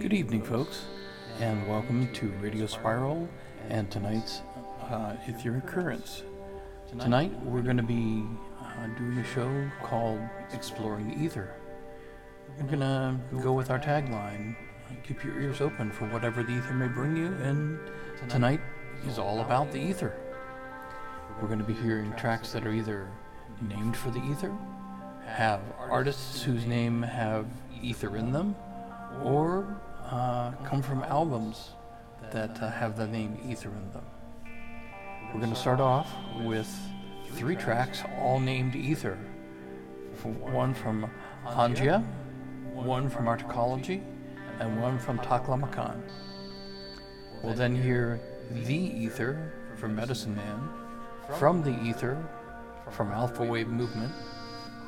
Good evening, folks, and welcome to Radio Spiral and tonight's uh, Etheric Currents. Tonight, we're going to be uh, doing a show called Exploring the Ether. We're going to go with our tagline Keep your ears open for whatever the ether may bring you, and tonight is all about the ether. We're going to be hearing tracks that are either named for the ether, have artists whose name have ether in them, or uh, come from albums that uh, have the name Ether in them. We're going to start off with three tracks, all named Ether. One from Hangia, one from Articology, and one from Taklamakan. We'll then hear The Ether from Medicine Man, From the Ether from Alpha Wave Movement,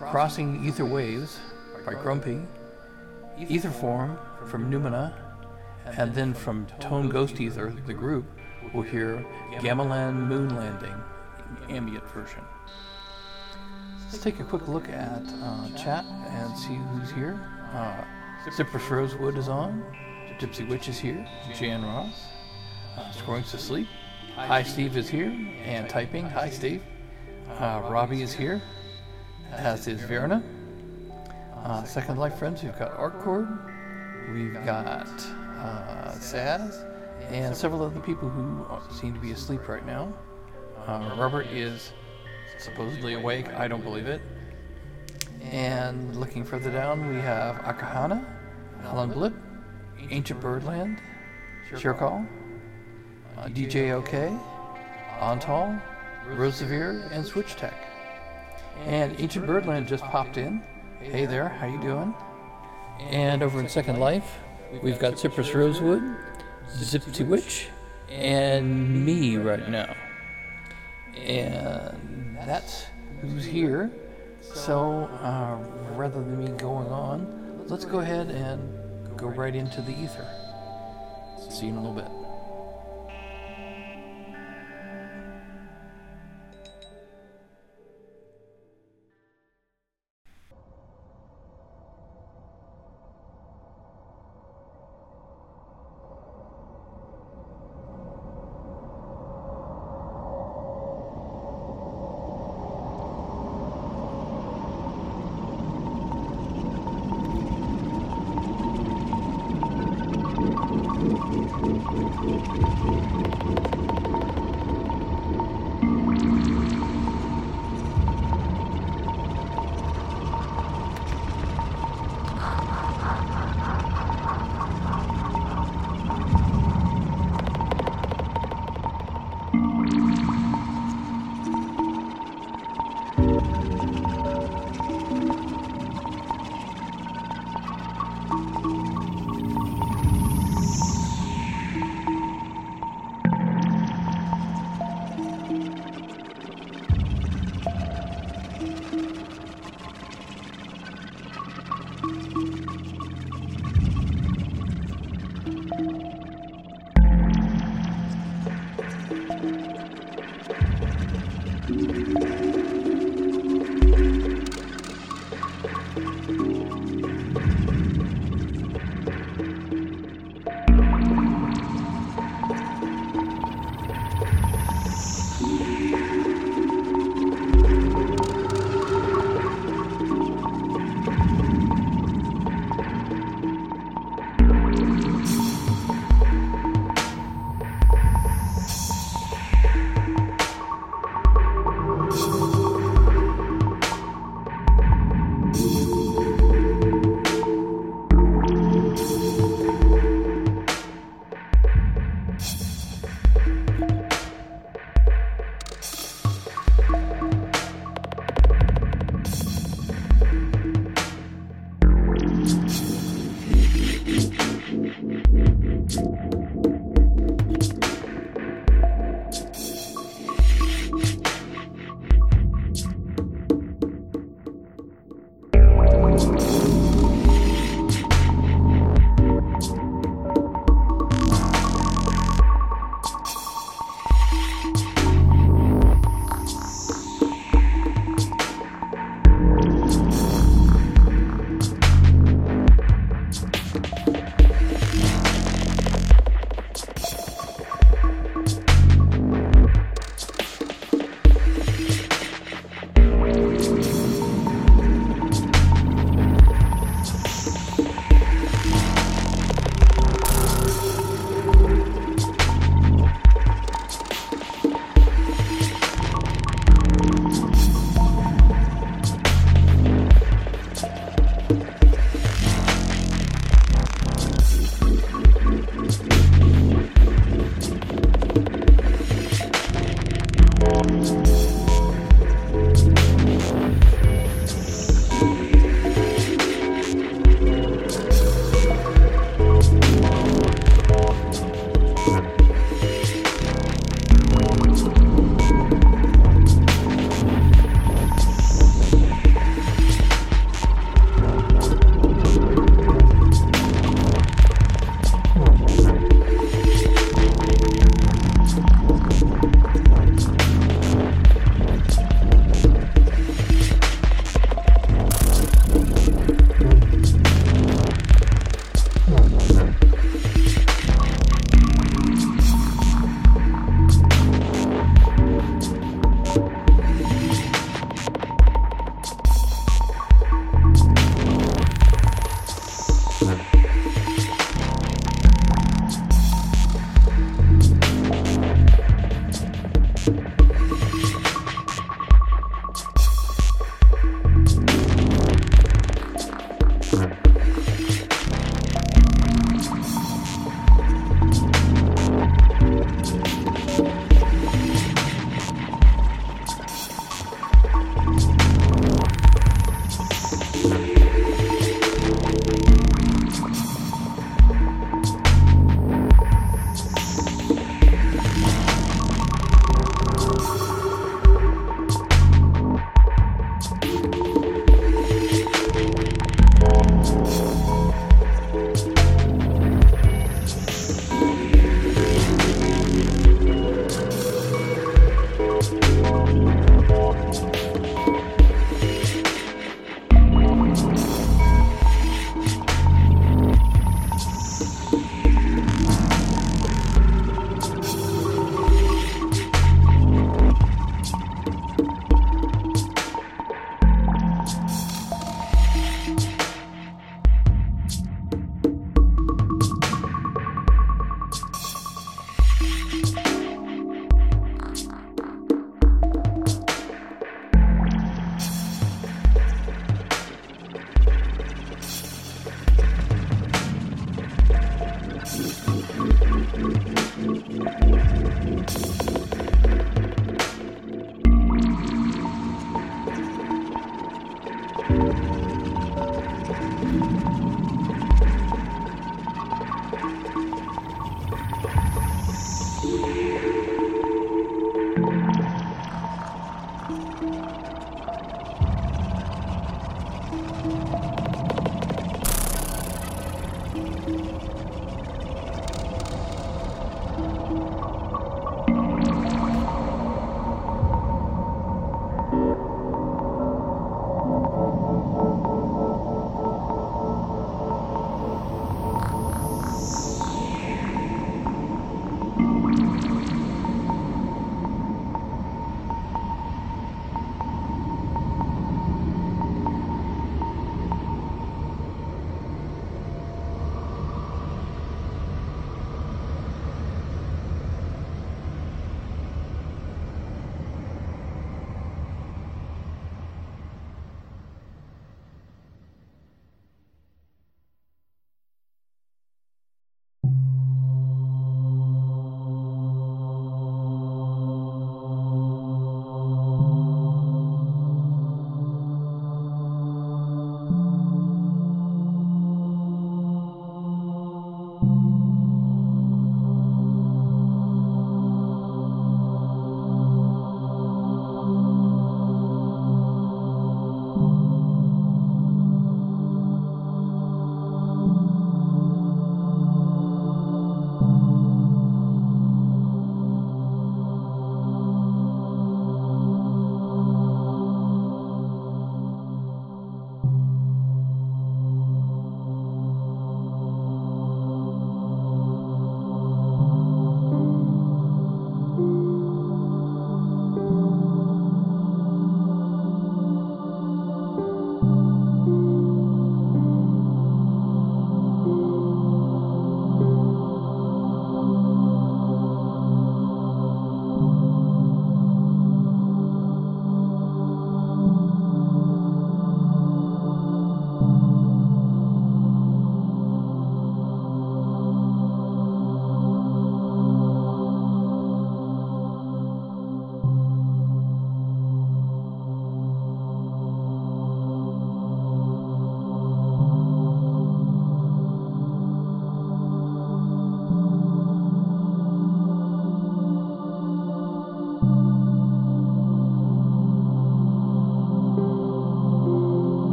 Crossing Ether Waves by Grumpy, Ether Form from Numina, and then from Tone Ghost Ether, the group, we'll hear Gamelan Moon Landing, ambient version. Let's take a quick look at uh, chat and see who's here. Uh, Cypress Rosewood is on. Gypsy Witch is here. Jan Ross. Uh, Scoring to Sleep. Hi, Steve is here and typing. Hi, Steve. Uh, Robbie is here, as is Verna. Uh, Second Life Friends, we've got Artcord. We've got uh, Saz and several other people who seem to be asleep right now. Uh, Robert is supposedly awake. I don't believe it. And looking further down, we have Akahana, Helen Blip, Ancient Birdland, Shirkal, uh, DJ OK, Antal, Rosevere, and Switch Tech. And Ancient Birdland just popped in. Hey there, how you doing? And over in Second Life, we've got Cypress Rosewood, Gypsy Witch, and me right now. And that's who's here. So uh, rather than me going on, let's go ahead and go right into the ether. See you in a little bit.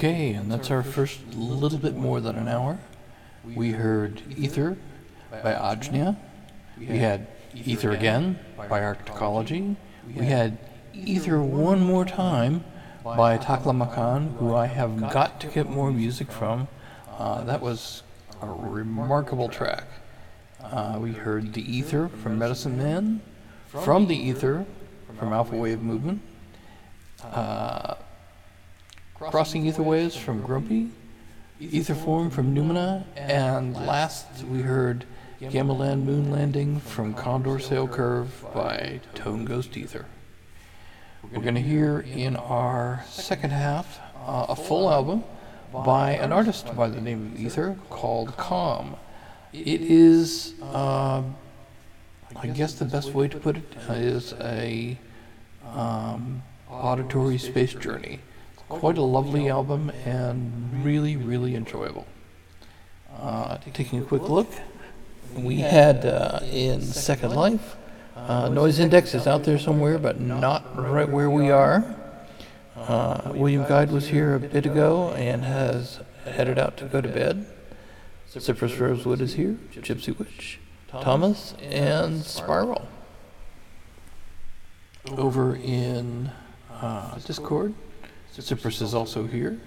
Okay, and that's our first little bit more than an hour. We heard Ether by Ajna. We had Ether again by Arcticology. We had Ether one more time by Taklamakan, who I have got to get more music from. Uh, that was a remarkable track. Uh, we heard The Ether from Medicine Man, From the Ether from Alpha Wave Movement, uh, Crossing Ether Waves from Grumpy, Ether Form from Numina, and last we heard Gamma Land Moon Landing from Condor Sail Curve by Tone Ghost Ether. We're going to hear in our second half uh, a full album by an artist by the name of Ether called Comm. It is, uh, I guess the best way to put it is a um, auditory space journey. Quite a lovely album and really, really enjoyable. Uh, taking a quick look, we had uh, in Second Life, uh, Noise Index is out there somewhere, but not right where we are. Uh, William Guide was here a bit ago and has headed out to go to bed. Cypress Rosewood is here, Gypsy Witch, Thomas, and Spiral. Over in uh, Discord, Cypress is also here,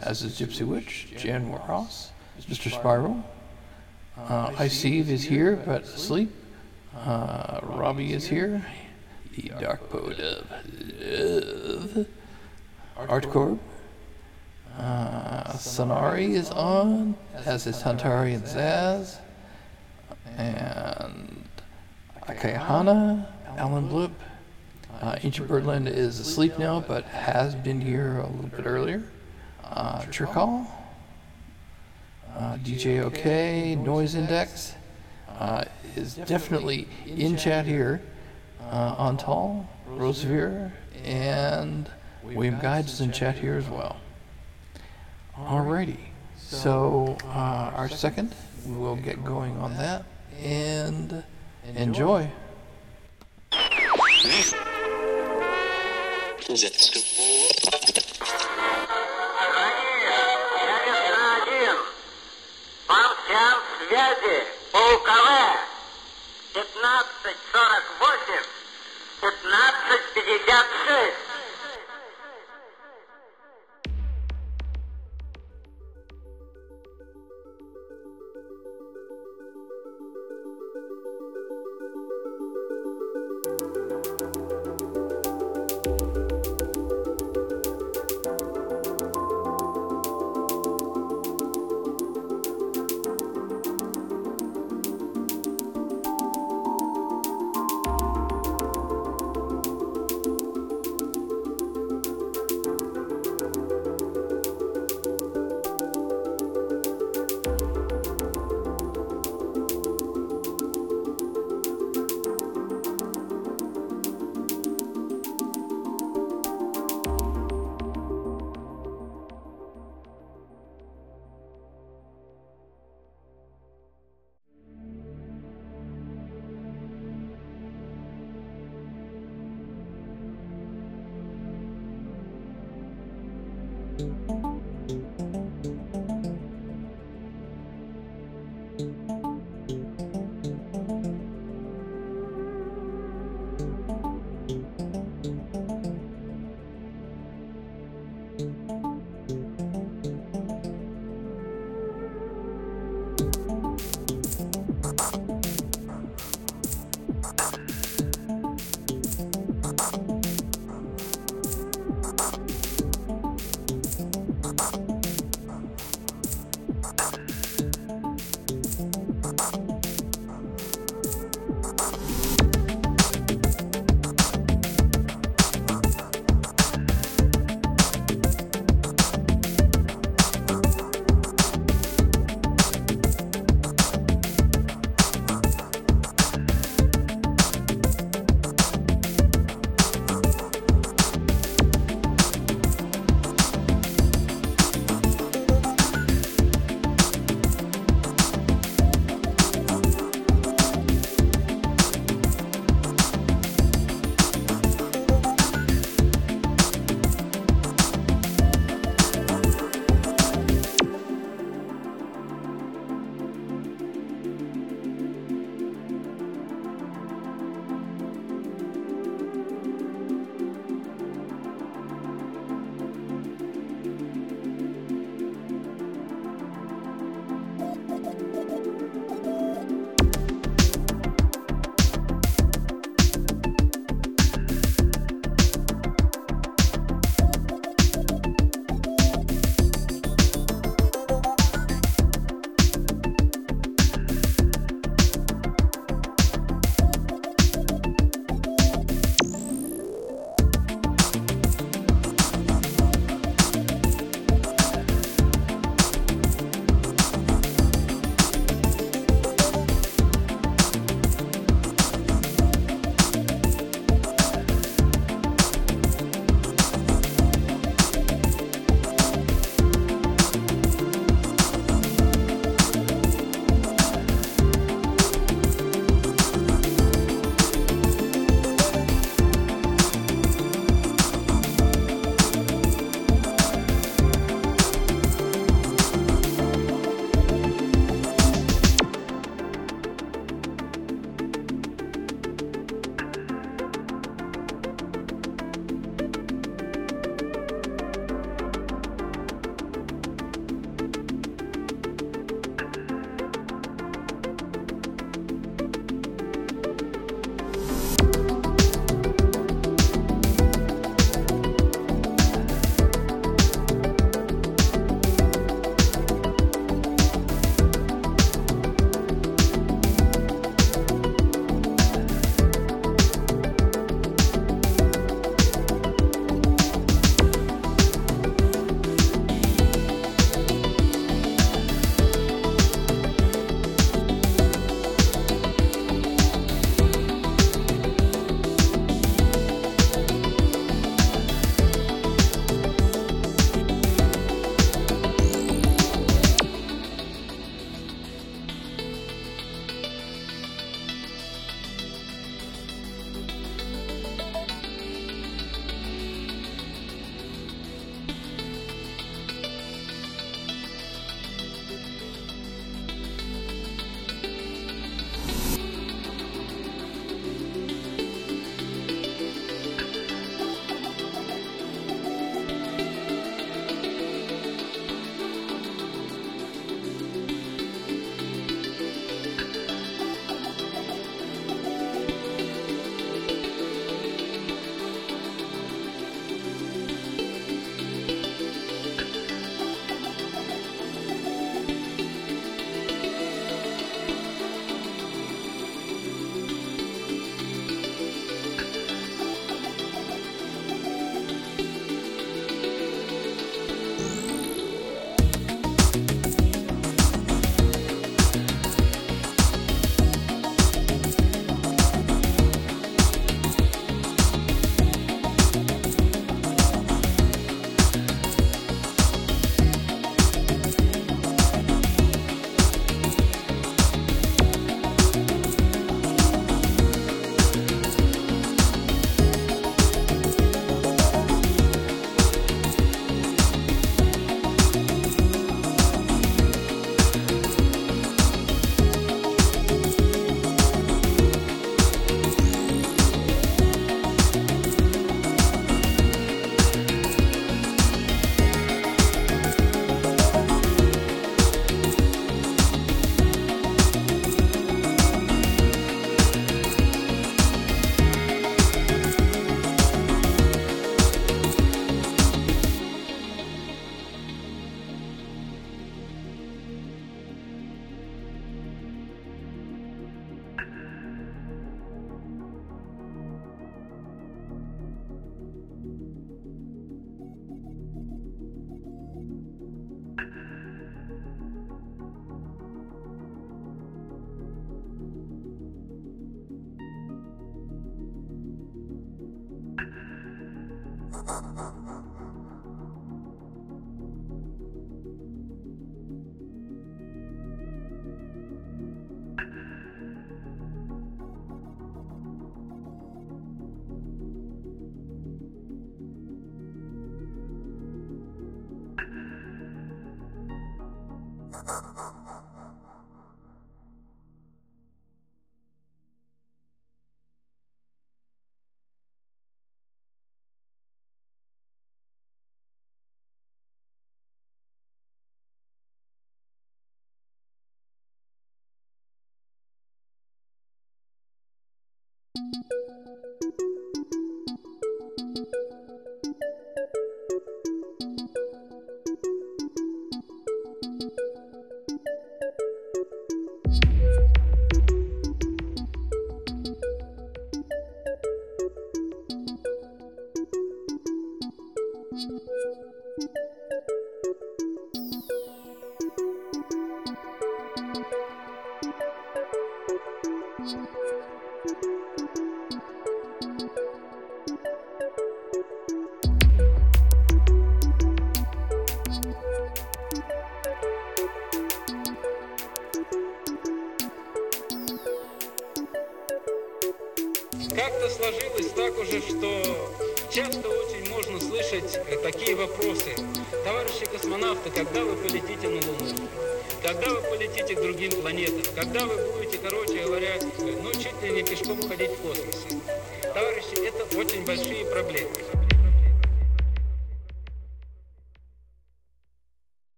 as is Gypsy Witch, Jan Ross, Mr. Spiral. Uh, Iceve is here, but asleep. Uh, Robbie is here, the dark poet of love. Artcorp. Uh, Sonari is on, as is Huntari and Zaz. And Akayahana, Alan Blip. Uh, Ancient Birdland is asleep now, but has been here a little bit earlier. Uh, Tricall. Uh, DJ OK, Noise Index uh, is definitely in chat here. Uh, on Tall, Rosevere, and William Guides is in chat here as well. Alrighty, so uh, our second, we'll get going on that and enjoy. Детская. По всем связи, по УКВ, 1548, 1556.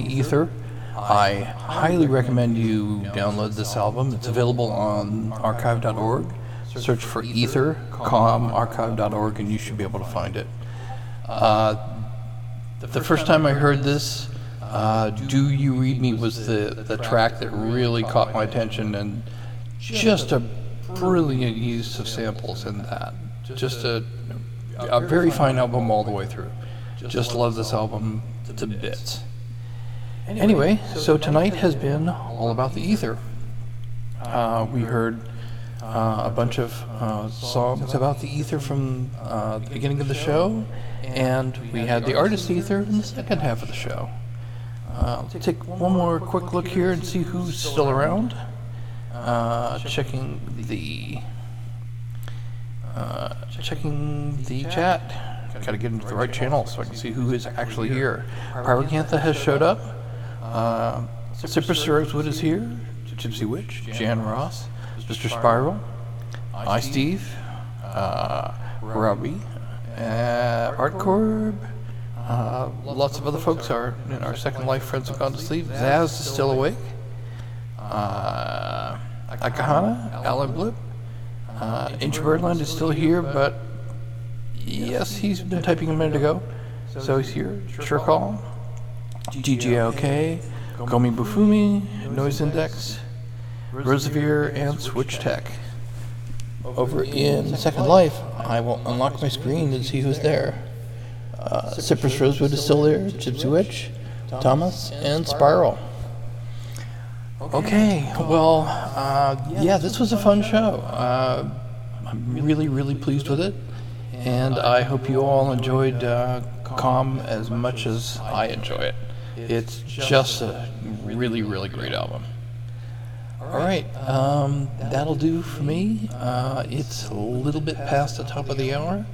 Ether. I highly recommend you download this album. It's available on archive.org. Search for Ether, Comm, archive.org, and you should be able to find it. Uh, the first time I heard this, uh, Do You Read Me was the, the track that really caught my attention, and just a brilliant use of samples in that. Just a, a very fine album all the way through. Just love this album to bits. Anyway, so tonight has been all about the ether. Uh, we heard uh, a bunch of uh, songs about the ether from uh, the beginning of the show, and we had the artist ether in the second half of the show. Uh, let's take one more quick look here and see who's still around. Uh, checking the uh, checking the chat. Got to get into the right channel so I can see who is actually here. Pyrocantha has showed up. Uh, Rosewood is here. Gypsy Witch, Jan Ross, Mr. Spiral, I Steve, uh, Robbie, uh, Art Corb. Uh, lots of other folks are in our Second Life friends have gone to sleep. Zaz is still awake. Uh, Akahana, Alan Blip. Uh, Inch is still here, but yes, he's been typing a minute ago. So he's here. Shirkall, GGLK, Gomi Bufumi, Noise Index, Rosevere, and Switch Tech. Over in Second Life, I will unlock my screen and see who's there. Uh, Cypress Rosewood is still there, Gypsy Witch, Thomas, and Spiral. Okay, well, uh, yeah, this was a fun show. Uh, I'm really, really pleased with it, and I hope you all enjoyed uh, Comm as much as I enjoy it. It's just a really, really great album. All right, um, that'll do for me. Uh, it's a little bit past the top of the hour,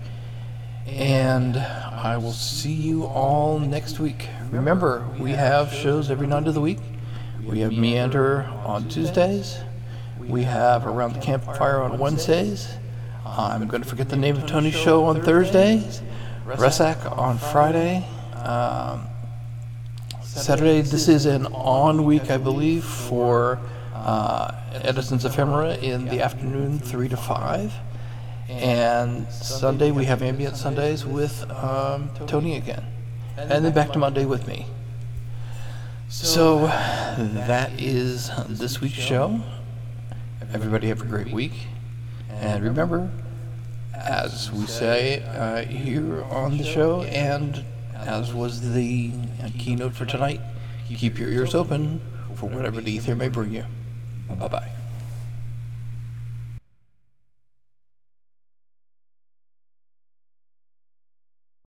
and I will see you all next week. Remember, we have shows every night of the week. We have Meander on Tuesdays. We have Around the Campfire on Wednesdays. I'm going to forget the name of Tony's show on Thursdays. Resac on Friday. Um, Saturday, this is an on week, I believe, for uh, Edison's Ephemera in the afternoon, 3 to 5. And Sunday, we have Ambient Sundays with um, Tony again. And then back to Monday with me. So that is this week's show. Everybody have a great week. And remember, as we say uh, here on the show, and as was the uh, keynote for tonight, keep your ears open for whatever the ether may bring you. Bye bye.